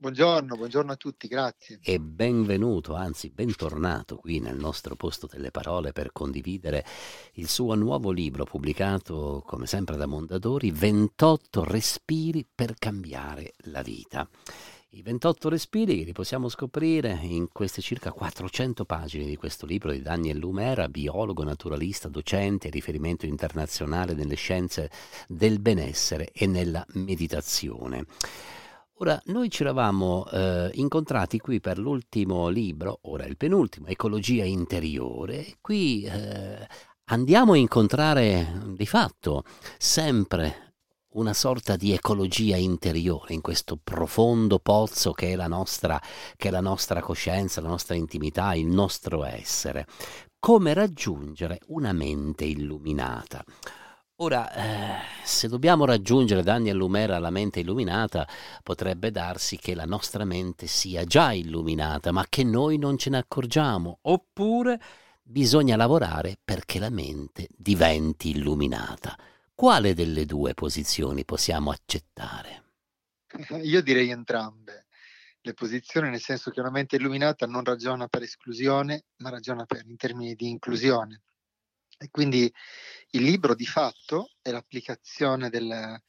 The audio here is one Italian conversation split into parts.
Buongiorno, buongiorno a tutti, grazie. E benvenuto, anzi bentornato qui nel nostro posto delle parole per condividere il suo nuovo libro pubblicato come sempre da Mondadori, 28 respiri per cambiare la vita. I 28 respiri li possiamo scoprire in queste circa 400 pagine di questo libro di Daniel Lumera, biologo, naturalista, docente, riferimento internazionale nelle scienze del benessere e nella meditazione. Ora, noi ci eravamo eh, incontrati qui per l'ultimo libro, ora il penultimo, Ecologia interiore. Qui eh, andiamo a incontrare di fatto sempre una sorta di ecologia interiore in questo profondo pozzo che è la nostra, che è la nostra coscienza, la nostra intimità, il nostro essere. Come raggiungere una mente illuminata. Ora, eh, se dobbiamo raggiungere Daniel Lumera la mente illuminata, potrebbe darsi che la nostra mente sia già illuminata, ma che noi non ce ne accorgiamo, oppure bisogna lavorare perché la mente diventi illuminata. Quale delle due posizioni possiamo accettare? Io direi entrambe le posizioni, nel senso che una mente illuminata non ragiona per esclusione, ma ragiona per, in termini di inclusione. E quindi il libro di fatto è l'applicazione del,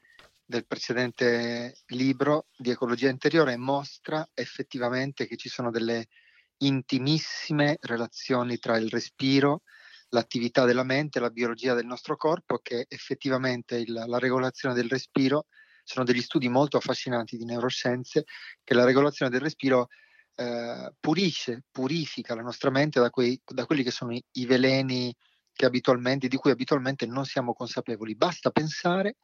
del precedente libro di ecologia interiore e mostra effettivamente che ci sono delle intimissime relazioni tra il respiro, l'attività della mente, la biologia del nostro corpo, che effettivamente il, la regolazione del respiro, sono degli studi molto affascinanti di neuroscienze, che la regolazione del respiro eh, pulisce, purifica la nostra mente da, quei, da quelli che sono i, i veleni di cui abitualmente non siamo consapevoli. Basta pensare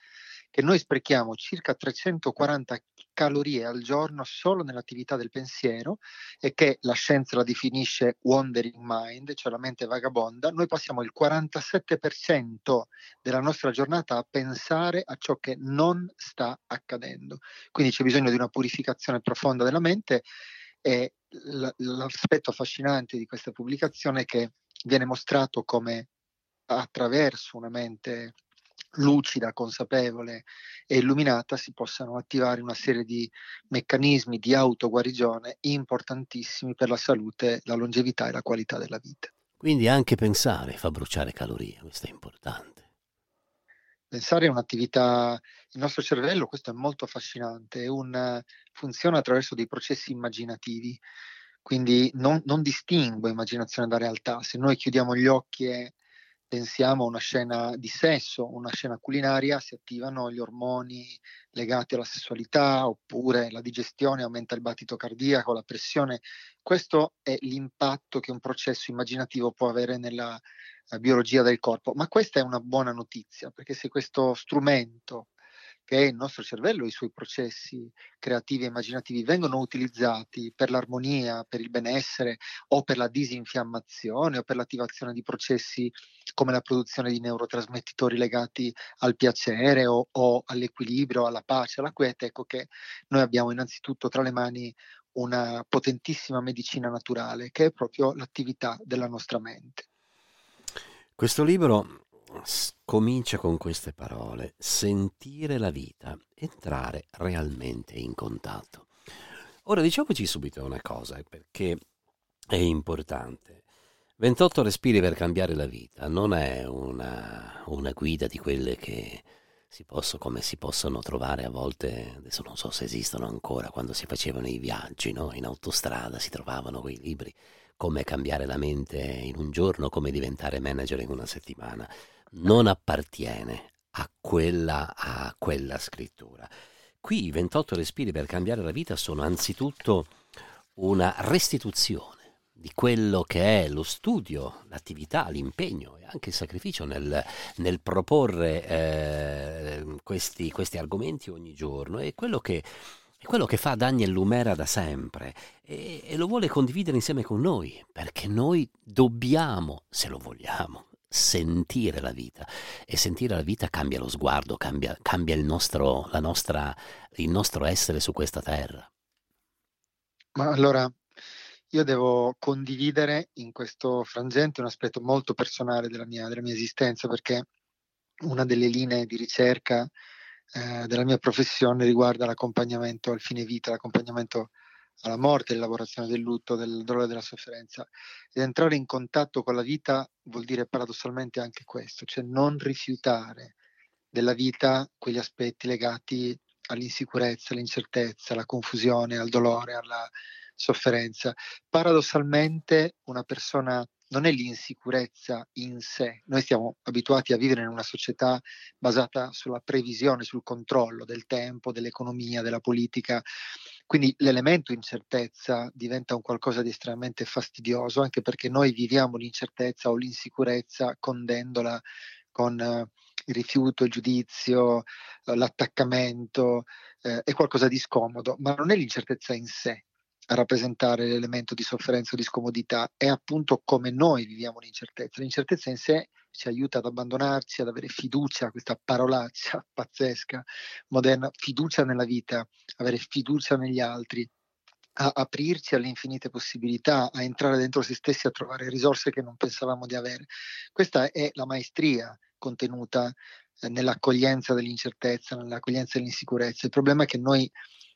che noi sprechiamo circa 340 calorie al giorno solo nell'attività del pensiero e che la scienza la definisce wandering mind, cioè la mente vagabonda, noi passiamo il 47% della nostra giornata a pensare a ciò che non sta accadendo. Quindi c'è bisogno di una purificazione profonda della mente e l'aspetto affascinante di questa pubblicazione è che viene mostrato come attraverso una mente lucida, consapevole e illuminata si possano attivare una serie di meccanismi di autoguarigione importantissimi per la salute, la longevità e la qualità della vita. Quindi anche pensare fa bruciare calorie, questo è importante. Pensare è un'attività, il nostro cervello, questo è molto affascinante, è un, funziona attraverso dei processi immaginativi, quindi non, non distingue immaginazione da realtà. Se noi chiudiamo gli occhi e pensiamo a una scena di sesso, una scena culinaria, si attivano gli ormoni legati alla sessualità oppure la digestione aumenta il battito cardiaco, la pressione. Questo è l'impatto che un processo immaginativo può avere nella uh, biologia del corpo. Ma questa è una buona notizia, perché se questo strumento che il nostro cervello, i suoi processi creativi e immaginativi vengono utilizzati per l'armonia, per il benessere o per la disinfiammazione o per l'attivazione di processi come la produzione di neurotrasmettitori legati al piacere o, o all'equilibrio, alla pace, alla quiete, ecco che noi abbiamo innanzitutto tra le mani una potentissima medicina naturale che è proprio l'attività della nostra mente. Questo libro comincia con queste parole, sentire la vita, entrare realmente in contatto. Ora diciamoci subito una cosa, perché è importante. 28 respiri per cambiare la vita non è una, una guida di quelle che si posso, come si possono trovare a volte, adesso non so se esistono ancora, quando si facevano i viaggi no? in autostrada, si trovavano quei libri, come cambiare la mente in un giorno, come diventare manager in una settimana, non appartiene a quella, a quella scrittura. Qui i 28 respiri per cambiare la vita sono anzitutto una restituzione di quello che è lo studio, l'attività, l'impegno e anche il sacrificio nel, nel proporre eh, questi, questi, argomenti ogni giorno è quello che, quello che fa Daniel Lumera da sempre e, e lo vuole condividere insieme con noi perché noi dobbiamo, se lo vogliamo, sentire la vita e sentire la vita cambia lo sguardo, cambia, cambia il, nostro, nostra, il nostro essere su questa terra. Ma allora io devo condividere in questo frangente un aspetto molto personale della mia, della mia esistenza perché una delle linee di ricerca eh, della mia professione riguarda l'accompagnamento al fine vita, l'accompagnamento alla morte, l'elaborazione del lutto, del dolore della sofferenza. Ed entrare in contatto con la vita vuol dire paradossalmente anche questo, cioè non rifiutare della vita quegli aspetti legati all'insicurezza, all'incertezza, alla confusione, al dolore, alla, sofferenza. Paradossalmente una persona non è l'insicurezza in sé. Noi siamo abituati a vivere in una società basata sulla previsione, sul controllo del tempo, dell'economia, della politica. Quindi l'elemento incertezza diventa un qualcosa di estremamente fastidioso, anche perché noi viviamo l'incertezza o l'insicurezza condendola con eh, il rifiuto, il giudizio, eh, l'attaccamento, eh, è qualcosa di scomodo, ma non è l'incertezza in sé, a rappresentare l'elemento di sofferenza o di scomodità, è appunto come noi viviamo l'incertezza. L'incertezza in sé ci aiuta ad abbandonarci, ad avere fiducia, questa parolaccia pazzesca, moderna, fiducia nella vita, avere fiducia negli altri, a aprirci alle infinite possibilità, a entrare dentro se stessi, a trovare risorse che non pensavamo di avere. Questa è la maestria contenuta eh, nell'accoglienza dell'incertezza, nell'accoglienza dell'insicurezza. Il problema è che noi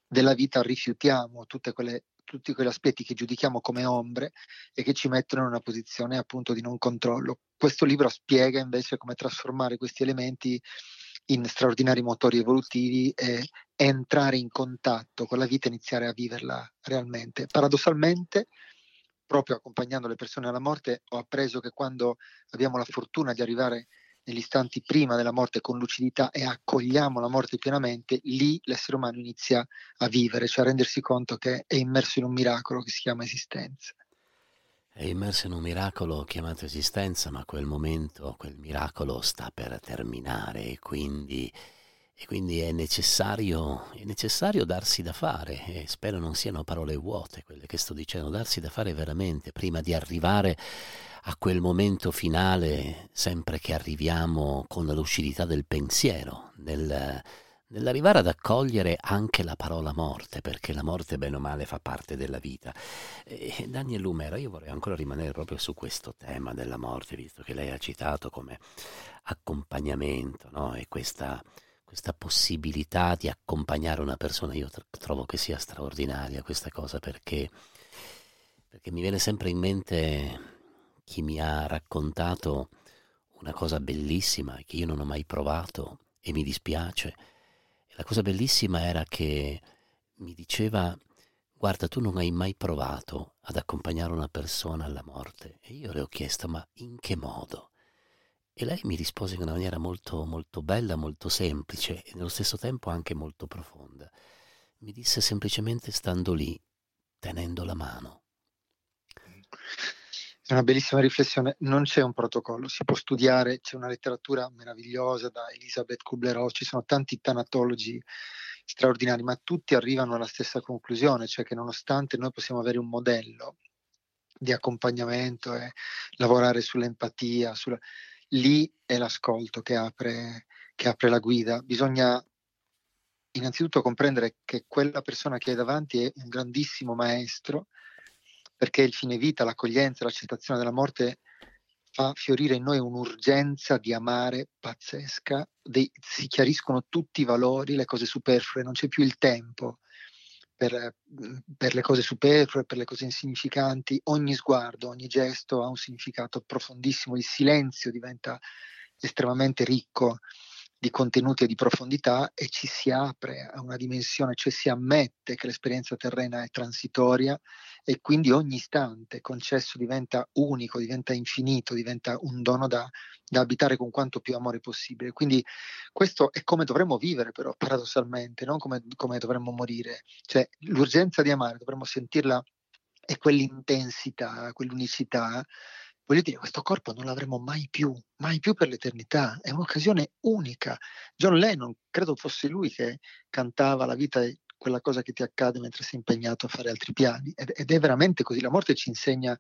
della vita rifiutiamo quelle, tutti quegli aspetti che giudichiamo come ombre e che ci mettono in una posizione appunto di non controllo. Questo libro spiega invece come trasformare questi elementi in straordinari motori evolutivi e entrare in contatto con la vita e iniziare a viverla realmente. Paradossalmente, proprio accompagnando le persone alla morte, ho appreso che quando abbiamo la fortuna di arrivare negli istanti prima della morte con lucidità e accogliamo la morte pienamente, lì l'essere umano inizia a vivere, cioè a rendersi conto che è immerso in un miracolo che si chiama esistenza. È immerso in un miracolo chiamato esistenza, ma quel momento, quel miracolo sta per terminare e quindi, e quindi è, necessario, è necessario darsi da fare e spero non siano parole vuote quelle che sto dicendo, darsi da fare veramente prima di arrivare a quel momento finale, sempre che arriviamo con la lucidità del pensiero, nel, nell'arrivare ad accogliere anche la parola morte, perché la morte bene o male fa parte della vita. E Daniel Lumera, io vorrei ancora rimanere proprio su questo tema della morte, visto che lei ha citato come accompagnamento, no? E questa, questa possibilità di accompagnare una persona, io trovo che sia straordinaria questa cosa perché, perché mi viene sempre in mente chi mi ha raccontato una cosa bellissima che io non ho mai provato e mi dispiace. La cosa bellissima era che mi diceva guarda tu non hai mai provato ad accompagnare una persona alla morte. E io le ho chiesto ma in che modo? E lei mi rispose in una maniera molto, molto bella, molto semplice e nello stesso tempo anche molto profonda. Mi disse semplicemente stando lì, tenendo la mano. È una bellissima riflessione, non c'è un protocollo, si può studiare, c'è una letteratura meravigliosa da Elisabeth Kubler-Ross, ci sono tanti tanatologi straordinari, ma tutti arrivano alla stessa conclusione, cioè che nonostante noi possiamo avere un modello di accompagnamento e lavorare sull'empatia, sulla... lì è l'ascolto che apre, che apre la guida. Bisogna innanzitutto comprendere che quella persona che hai davanti è un grandissimo maestro perché il fine vita, l'accoglienza, l'accettazione della morte fa fiorire in noi un'urgenza di amare pazzesca, dei, si chiariscono tutti i valori, le cose superflue, non c'è più il tempo per, per, le cose superflue, per le cose insignificanti, ogni sguardo, ogni gesto ha un significato profondissimo, il silenzio diventa estremamente ricco di contenuti e di profondità e ci si apre a una dimensione, cioè si ammette che l'esperienza terrena è transitoria e quindi ogni istante concesso diventa unico, diventa infinito, diventa un dono da, da abitare con quanto più amore possibile. Quindi questo è come dovremmo vivere però paradossalmente, non come, come dovremmo morire. Cioè l'urgenza di amare dovremmo sentirla e quell'intensità, quell'unicità voglio dire, questo corpo non l'avremo mai più, mai più per l'eternità, è un'occasione unica. John Lennon, credo fosse lui che cantava la vita è quella cosa che ti accade mentre sei impegnato a fare altri piani. Ed, è veramente così, la morte ci insegna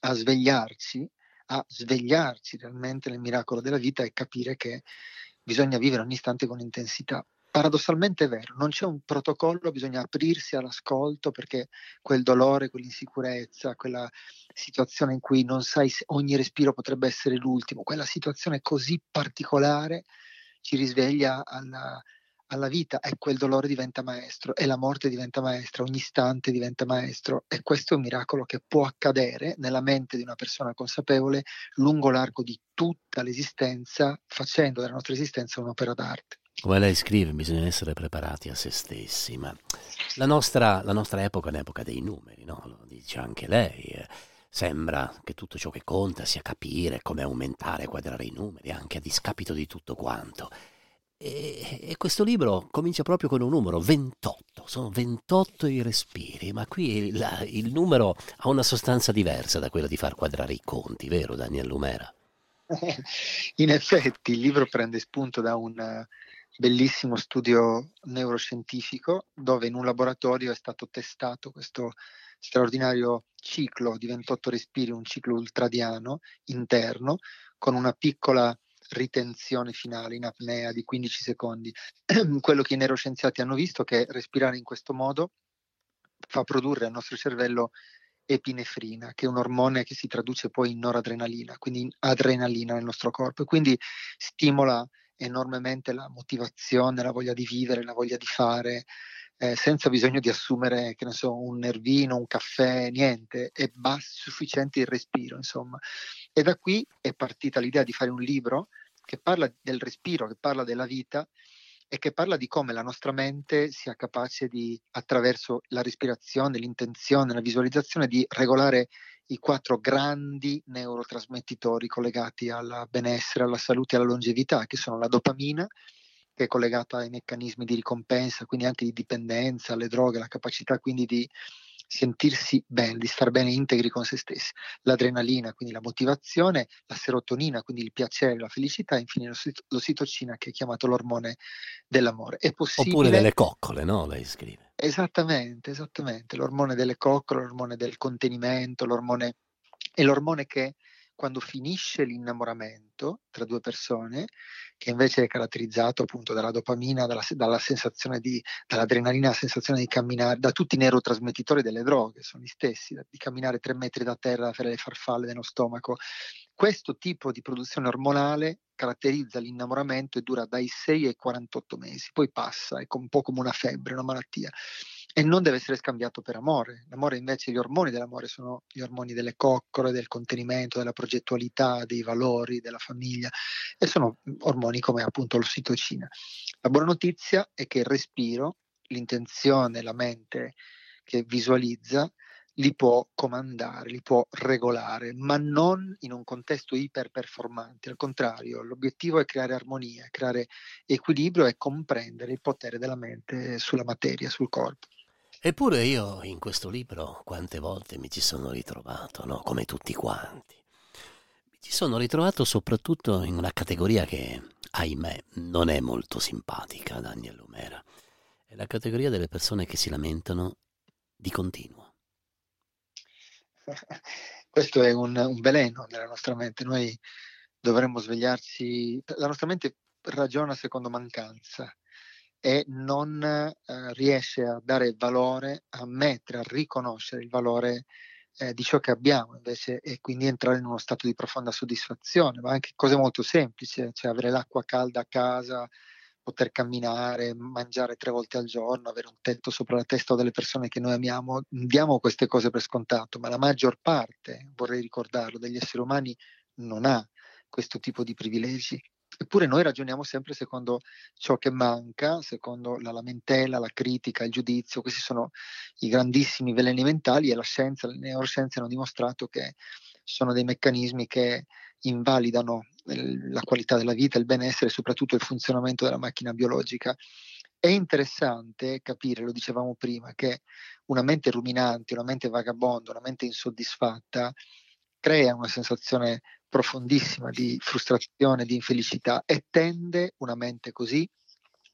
a svegliarci, a svegliarci realmente nel miracolo della vita e capire che bisogna vivere ogni istante con intensità paradossalmente è vero, non c'è un protocollo, bisogna aprirsi all'ascolto perché quel dolore, quell'insicurezza, quella situazione in cui non sai se ogni respiro potrebbe essere l'ultimo, quella situazione così particolare ci risveglia alla, alla vita e quel dolore diventa maestro e la morte diventa maestra, ogni istante diventa maestro e questo è un miracolo che può accadere nella mente di una persona consapevole lungo l'arco di tutta l'esistenza facendo della nostra esistenza un'opera d'arte. Come lei scrive, bisogna essere preparati a se stessi, ma la nostra, la nostra epoca è un'epoca dei numeri, no? lo dice anche lei. Eh. Sembra che tutto ciò che conta sia capire come aumentare e quadrare i numeri, anche a discapito di tutto quanto. E, e, questo libro comincia proprio con un numero 28, sono 28 i respiri, ma qui il, il numero ha una sostanza diversa da quella di far quadrare i conti, vero Daniel Lumera? In effetti il libro prende spunto da un bellissimo studio neuroscientifico dove in un laboratorio è stato testato questo straordinario ciclo di 28 respiri, un ciclo ultradiano interno con una piccola ritenzione finale in apnea di 15 secondi. Quello che i neuroscienziati hanno visto è che respirare in questo modo fa produrre al nostro cervello epinefrina, che è un ormone che si traduce poi in noradrenalina, quindi in adrenalina nel nostro corpo e quindi stimola enormemente la motivazione, la voglia di vivere, la voglia di fare, eh, senza bisogno di assumere, che ne so, un nervino, un caffè, niente, è bas- sufficiente il respiro, insomma. E da qui è partita l'idea di fare un libro che parla del respiro, che parla della vita e che parla di come la nostra mente sia capace di, attraverso la respirazione, l'intenzione, la visualizzazione, di regolare i quattro grandi neurotrasmettitori collegati al benessere, alla salute e alla longevità, che sono la dopamina, che è collegata ai meccanismi di ricompensa, quindi anche di dipendenza, alle droghe, la capacità quindi di sentirsi bene, di star bene integri con se stessi. L'adrenalina, quindi la motivazione, la serotonina, quindi il piacere, la felicità, e infine l'ossitocina che è chiamato l'ormone dell'amore. È possibile... Oppure delle coccole, no? Lei scrive. Esattamente, esattamente. L'ormone delle coccole, l'ormone del contenimento, l'ormone... è l'ormone che quando finisce l'innamoramento tra due persone che invece è caratterizzato appunto dalla dopamina, dalla, dalla sensazione di, dall'adrenalina, la sensazione di camminare, da tutti i neurotrasmettitori delle droghe, sono gli stessi, di camminare tre metri da terra, fare le farfalle nello stomaco. Questo tipo di produzione ormonale caratterizza l'innamoramento e dura dai 6 ai 48 mesi, poi passa, è un po' come una febbre, una malattia e non deve essere scambiato per amore. L'amore invece, gli ormoni dell'amore sono gli ormoni delle coccole, del contenimento, della progettualità, dei valori, della famiglia e sono ormoni come appunto l'ossitocina. La buona notizia è che il respiro, l'intenzione, la mente che visualizza li può comandare, li può regolare, ma non in un contesto iperperformante. Al contrario, l'obiettivo è creare armonia, creare equilibrio e comprendere il potere della mente sulla materia, sul corpo. Eppure io in questo libro quante volte mi ci sono ritrovato, no? come tutti quanti. Mi ci sono ritrovato soprattutto in una categoria che, ahimè, non è molto simpatica a Daniel Lumera. È la categoria delle persone che si lamentano di continuo. Questo è un, un veleno nella nostra mente. Noi dovremmo svegliarci. La nostra mente ragiona secondo mancanza e non eh, riesce a dare valore, a mettere, a riconoscere il valore eh, di ciò che abbiamo invece e quindi entrare in uno stato di profonda soddisfazione, ma anche cose molto semplici, cioè avere l'acqua calda a casa, poter camminare, mangiare tre volte al giorno, avere un tetto sopra la testa delle persone che noi amiamo, diamo queste cose per scontato, ma la maggior parte, vorrei ricordarlo, degli esseri umani non ha questo tipo di privilegi Eppure noi ragioniamo sempre secondo ciò che manca, secondo la lamentela, la critica, il giudizio. Questi sono i grandissimi veleni mentali e la scienza, le neuroscienze hanno dimostrato che sono dei meccanismi che invalidano la qualità della vita, il benessere e soprattutto il funzionamento della macchina biologica. È interessante capire, lo dicevamo prima, che una mente ruminante, una mente vagabonda, una mente insoddisfatta crea una sensazione profondissima di frustrazione, di infelicità e tende una mente così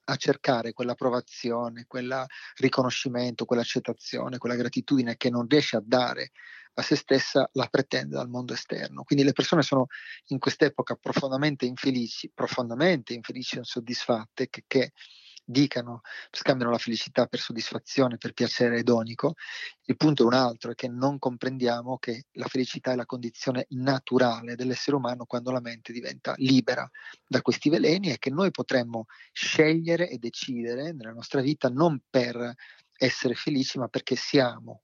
a cercare quell'approvazione, quel riconoscimento, quell'accettazione, quella gratitudine che non riesce a dare a se stessa, la pretende dal mondo esterno. Quindi le persone sono in quest'epoca profondamente infelici, profondamente infelici e insoddisfatte, che, che dicano, scambiano la felicità per soddisfazione, per piacere edonico. Il punto è un altro, è che non comprendiamo che la felicità è la condizione naturale dell'essere umano quando la mente diventa libera da questi veleni e che noi potremmo scegliere e decidere nella nostra vita non per essere felici, ma perché siamo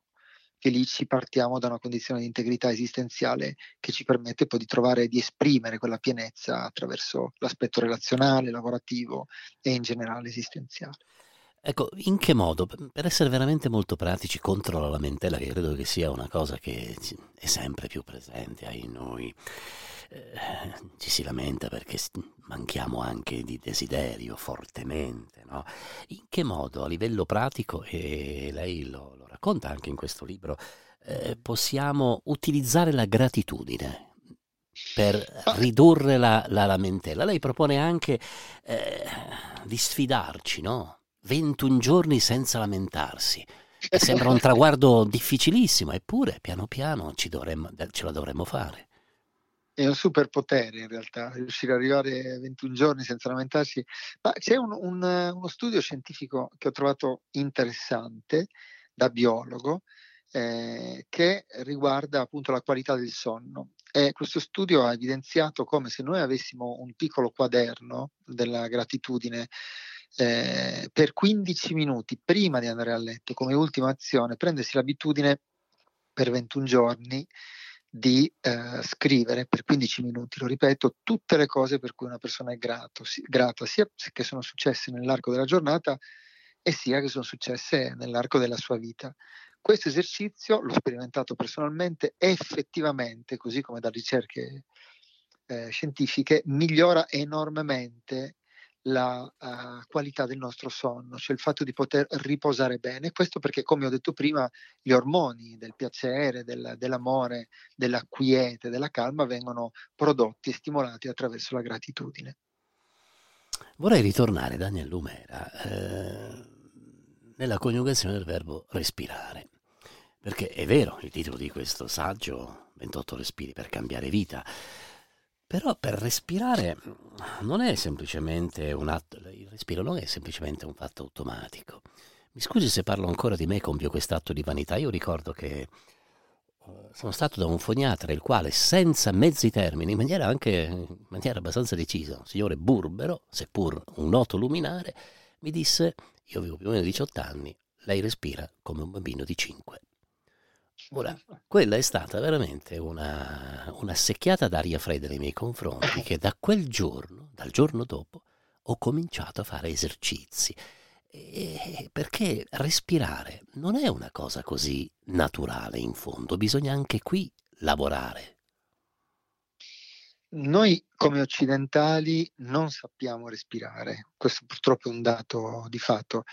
felici partiamo da una condizione di integrità esistenziale che ci permette poi di trovare e di esprimere quella pienezza attraverso l'aspetto relazionale, lavorativo e in generale esistenziale. Ecco, in che modo, per essere veramente molto pratici contro la lamentela, che credo che sia una cosa che è sempre più presente ai noi, eh, ci si lamenta perché manchiamo anche di desiderio fortemente, no? In che modo, a livello pratico, e lei lo, lo racconta anche in questo libro, eh, possiamo utilizzare la gratitudine per ridurre la, la lamentela? Lei propone anche eh, di sfidarci, no? 21 giorni senza lamentarsi. Sembra un traguardo difficilissimo, eppure piano piano dovremmo, ce la dovremmo fare. È un superpotere in realtà, riuscire ad arrivare a 21 giorni senza lamentarsi. Ma c'è un, un, uno studio scientifico che ho trovato interessante da biologo eh, che riguarda appunto la qualità del sonno. E questo studio ha evidenziato come se noi avessimo un piccolo quaderno della gratitudine eh, per 15 minuti prima di andare a letto, come ultima azione, prendersi l'abitudine per 21 giorni di eh, scrivere per 15 minuti, lo ripeto, tutte le cose per cui una persona è grato, si, grata, sia che sono successe nell'arco della giornata e sia che sono successe nell'arco della sua vita. Questo esercizio l'ho sperimentato personalmente, effettivamente, così come da ricerche eh, scientifiche, migliora enormemente la uh, qualità del nostro sonno, cioè il fatto di poter riposare bene. Questo perché, come ho detto prima, gli ormoni del piacere, del, dell'amore, della quiete, della calma vengono prodotti e stimolati attraverso la gratitudine. Vorrei ritornare, Daniel Lumera, eh, nella coniugazione del verbo respirare, perché è vero il titolo di questo saggio, 28 respiri per cambiare vita, però per respirare non è semplicemente un atto, il respiro non è semplicemente un fatto automatico. Mi scusi se parlo ancora di me e compio quest'atto di vanità. Io ricordo che eh, sono stato da un foniatra il quale, senza mezzi termini, in maniera anche in maniera abbastanza decisa, un signore burbero, seppur un noto luminare, mi disse: Io avevo più o meno 18 anni, lei respira come un bambino di 5. Ora, quella è stata veramente una, una secchiata d'aria fredda nei miei confronti che da quel giorno, dal giorno dopo, ho cominciato a fare esercizi. E perché respirare non è una cosa così naturale in fondo, bisogna anche qui lavorare. Noi come occidentali non sappiamo respirare, questo purtroppo è un dato di fatto.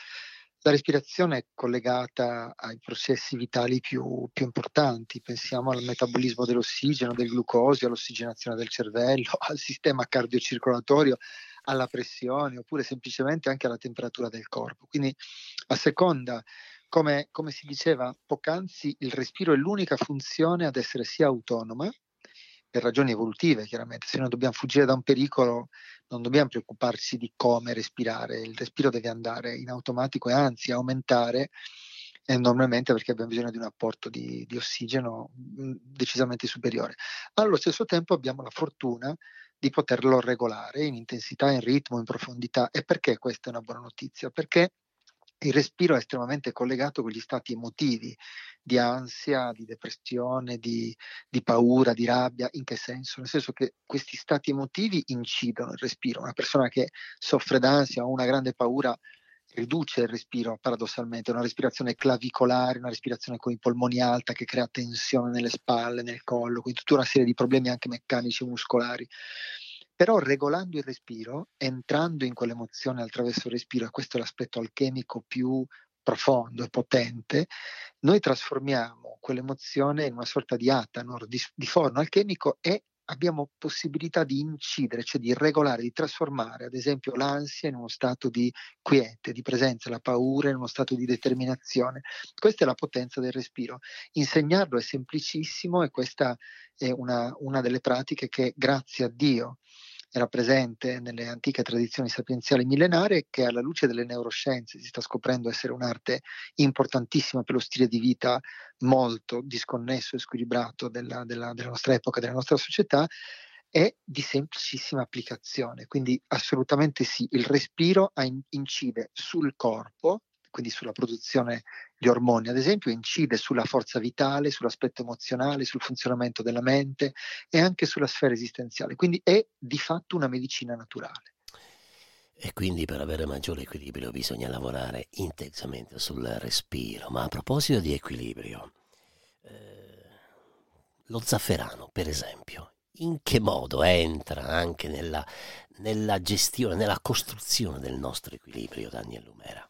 La respirazione è collegata ai processi vitali più, più, importanti, pensiamo al metabolismo dell'ossigeno, del glucosio, all'ossigenazione del cervello, al sistema cardiocircolatorio, alla pressione oppure semplicemente anche alla temperatura del corpo. Quindi a seconda, come, come si diceva poc'anzi, il respiro è l'unica funzione ad essere sia autonoma per ragioni evolutive chiaramente, se noi dobbiamo fuggire da un pericolo non dobbiamo preoccuparci di come respirare, il respiro deve andare in automatico e anzi aumentare enormemente perché abbiamo bisogno di un apporto di, di ossigeno mm, decisamente superiore. Allo stesso tempo abbiamo la fortuna di poterlo regolare in intensità, in ritmo, in profondità. E perché questa è una buona notizia? Perché il respiro è estremamente collegato con gli stati emotivi di ansia, di depressione, di, di, paura, di rabbia. In che senso? Nel senso che questi stati emotivi incidono il respiro. Una persona che soffre d'ansia o una grande paura riduce il respiro paradossalmente, una respirazione clavicolare, una respirazione con i polmoni alta che crea tensione nelle spalle, nel collo, quindi tutta una serie di problemi anche meccanici e muscolari. Però regolando il respiro, entrando in quell'emozione attraverso il respiro, e questo è l'aspetto alchemico più profondo e potente, noi trasformiamo quell'emozione in una sorta di atanor, di, di forno alchemico e abbiamo possibilità di incidere, cioè di regolare, di trasformare ad esempio l'ansia in uno stato di quiete, di presenza, la paura in uno stato di determinazione. Questa è la potenza del respiro. Insegnarlo è semplicissimo e questa è una, una delle pratiche che grazie a Dio era presente nelle antiche tradizioni sapienziali millenarie che alla luce delle neuroscienze si sta scoprendo essere un'arte importantissima per lo stile di vita molto disconnesso e squilibrato della, della, della nostra epoca, della nostra società, è di semplicissima applicazione. Quindi assolutamente sì, il respiro incide sul corpo, quindi sulla produzione di ormoni, ad esempio, incide sulla forza vitale, sull'aspetto emozionale, sul funzionamento della mente e anche sulla sfera esistenziale. Quindi è di fatto una medicina naturale. E quindi per avere maggiore equilibrio bisogna lavorare intensamente sul respiro. Ma a proposito di equilibrio, eh, lo zafferano, per esempio, in che modo entra anche nella, nella gestione, nella costruzione del nostro equilibrio, Daniel Lumera?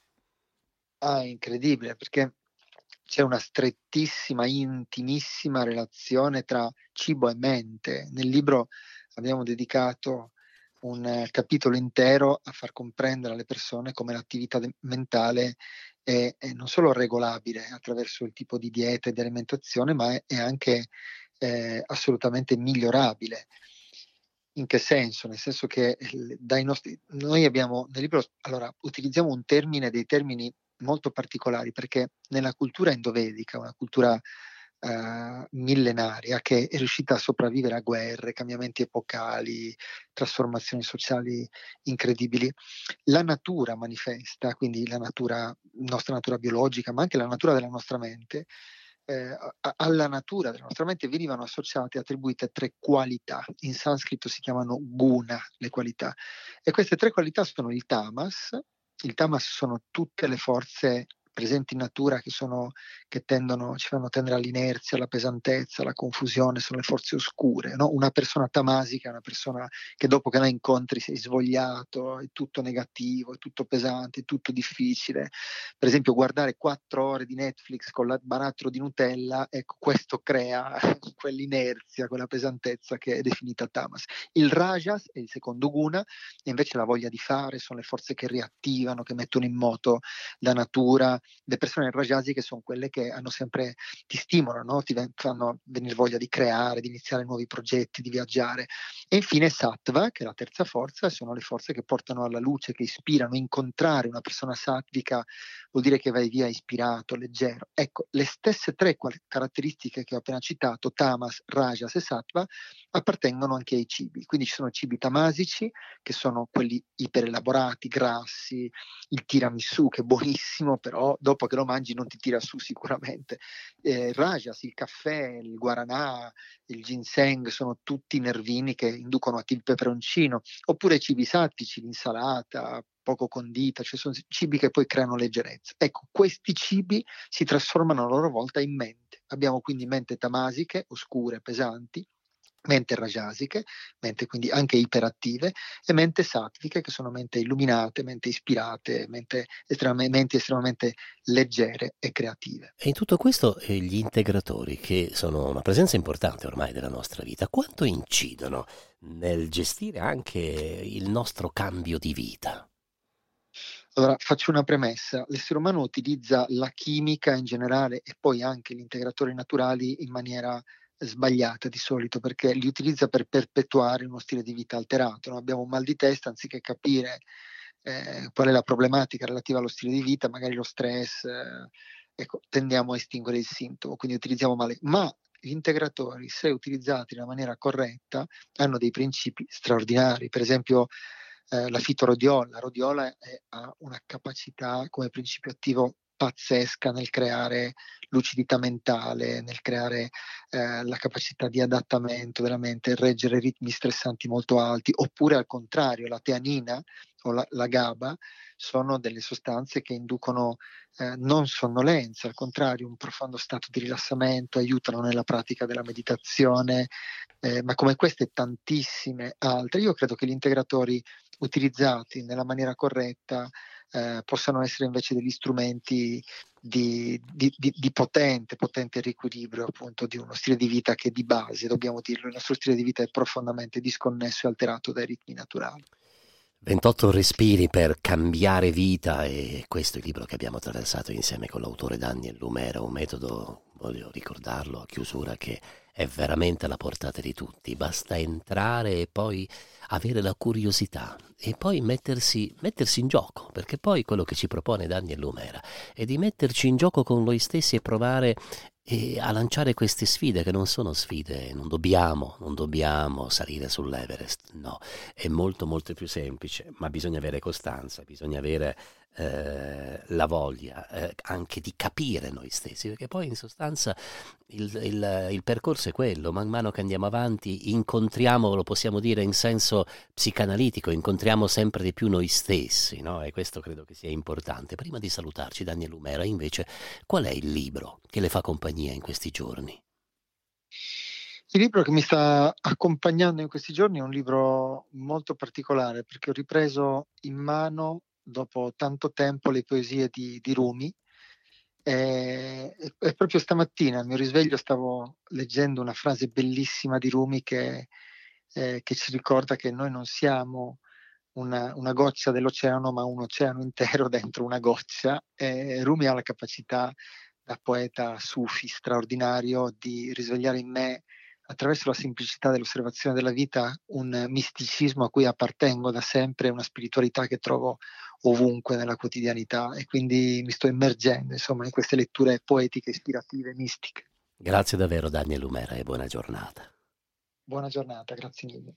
Ah, incredibile, perché c'è una strettissima, intimissima relazione tra cibo e mente. Nel libro abbiamo dedicato un eh, capitolo intero a far comprendere alle persone come l'attività mentale è, è, non solo regolabile attraverso il tipo di dieta e di alimentazione, ma è, è anche eh, assolutamente migliorabile. In che senso? Nel senso che dai nostri, noi abbiamo nel libro, allora, utilizziamo un termine, dei termini molto particolari perché nella cultura indovedica, una cultura Uh, millenaria che è riuscita a sopravvivere a guerre, cambiamenti epocali, trasformazioni sociali incredibili. La natura manifesta, quindi la natura, nostra natura biologica, ma anche la natura della nostra mente, eh, alla natura della nostra mente venivano associate e attribuite tre qualità. In sanscrito si chiamano guna le qualità. E queste tre qualità sono il tamas, il tamas sono tutte le forze presenti in natura che, sono, che tendono, ci fanno tendere all'inerzia, alla pesantezza, alla confusione, sono le forze oscure. No? Una persona tamasica è una persona che dopo che la incontri sei svogliato, è tutto negativo, è tutto pesante, è tutto difficile. Per esempio guardare quattro ore di Netflix con la barattolo di Nutella, ecco questo crea quell'inerzia, quella pesantezza che è definita tamas. Il rajas è il secondo guna, e invece la voglia di fare, sono le forze che riattivano, che mettono in moto la natura, le persone rajasiche sono quelle che hanno sempre, ti stimolano, ti fanno venire voglia di creare, di iniziare nuovi progetti, di viaggiare. E infine sattva, che è la terza forza, sono le forze che portano alla luce, che ispirano. Incontrare una persona sattvica vuol dire che vai via ispirato, leggero. Ecco, le stesse tre caratteristiche che ho appena citato, tamas, rajas e sattva, appartengono anche ai cibi. Quindi ci sono cibi tamasici, che sono quelli iperelaborati, grassi, il tiramisù, che è buonissimo, però dopo che lo mangi non ti tira su sicuramente. Eh, Rajas, il caffè, il guaranà, il ginseng sono tutti nervini che inducono a il peperoncino, oppure cibi sattici, l'insalata, poco condita, cioè sono cibi che poi creano leggerezza. Ecco, questi cibi si trasformano a loro volta in mente. Abbiamo quindi mente tamasiche, oscure, pesanti, mente rajasiche, mente quindi anche iperattive, e mente sattviche, che sono mente illuminate, mente ispirate, mente estremamente, menti estremamente leggere e creative. E in tutto questo eh, gli integratori, che sono una presenza importante ormai della nostra vita, quanto incidono nel gestire anche il nostro cambio di vita? Allora, faccio una premessa. L'essere umano utilizza la chimica in generale e poi anche gli integratori naturali in maniera sbagliata di solito perché li utilizza per perpetuare uno stile di vita alterato. No? Abbiamo un mal di testa anziché capire eh, qual è la problematica relativa allo stile di vita, magari lo stress, eh, ecco, tendiamo a estinguere il sintomo, quindi utilizziamo male. Ma gli integratori, se utilizzati in maniera corretta, hanno dei principi straordinari. Per esempio, eh, la fitorodiola. La rodiola è, ha una capacità come principio attivo pazzesca nel creare lucidità mentale, nel creare eh, la capacità di adattamento della mente, reggere ritmi stressanti molto alti, oppure al contrario, la teanina o la, la GABA sono delle sostanze che inducono eh, non sonnolenza, al contrario, un profondo stato di rilassamento, aiutano nella pratica della meditazione, eh, ma come queste tantissime altre, io credo che gli integratori utilizzati nella maniera corretta eh, possano essere invece degli strumenti di, di, di, di, potente, potente riequilibrio appunto di uno stile di vita che di base, dobbiamo dirlo, il nostro stile di vita è profondamente disconnesso e alterato dai ritmi naturali. 28 respiri per cambiare vita e questo è il libro che abbiamo attraversato insieme con l'autore Daniel Lumera, un metodo, voglio ricordarlo a chiusura, che è veramente alla portata di tutti, basta entrare e poi avere la curiosità e poi mettersi, mettersi, in gioco, perché poi quello che ci propone Daniel Lumera è di metterci in gioco con noi stessi e provare e a lanciare queste sfide che non sono sfide, non dobbiamo, non dobbiamo salire sull'Everest, no, è molto molto più semplice, ma bisogna avere costanza, bisogna avere eh, la voglia eh, anche di capire noi stessi, perché poi in sostanza il, il, il, percorso è quello, man mano che andiamo avanti incontriamo, lo possiamo dire in senso psicanalitico, incontriamo sempre di più noi stessi, no? e questo credo che sia importante. Prima di salutarci, Daniel Lumera, invece, qual è il libro che le fa compagnia in questi giorni? Il libro che mi sta accompagnando in questi giorni è un libro molto particolare perché ho ripreso in mano dopo tanto tempo le poesie di, di Rumi. E, e, proprio stamattina al mio risveglio stavo leggendo una frase bellissima di Rumi che, eh, che ci ricorda che noi non siamo una, una, goccia dell'oceano, ma un oceano intero dentro una goccia. E Rumi ha la capacità, da poeta sufi straordinario, di risvegliare in me attraverso la semplicità dell'osservazione della vita un misticismo a cui appartengo da sempre, una spiritualità che trovo ovunque nella quotidianità e quindi mi sto immergendo insomma in queste letture poetiche, ispirative, mistiche. Grazie davvero Daniel Lumera e buona giornata. Buona giornata, grazie mille.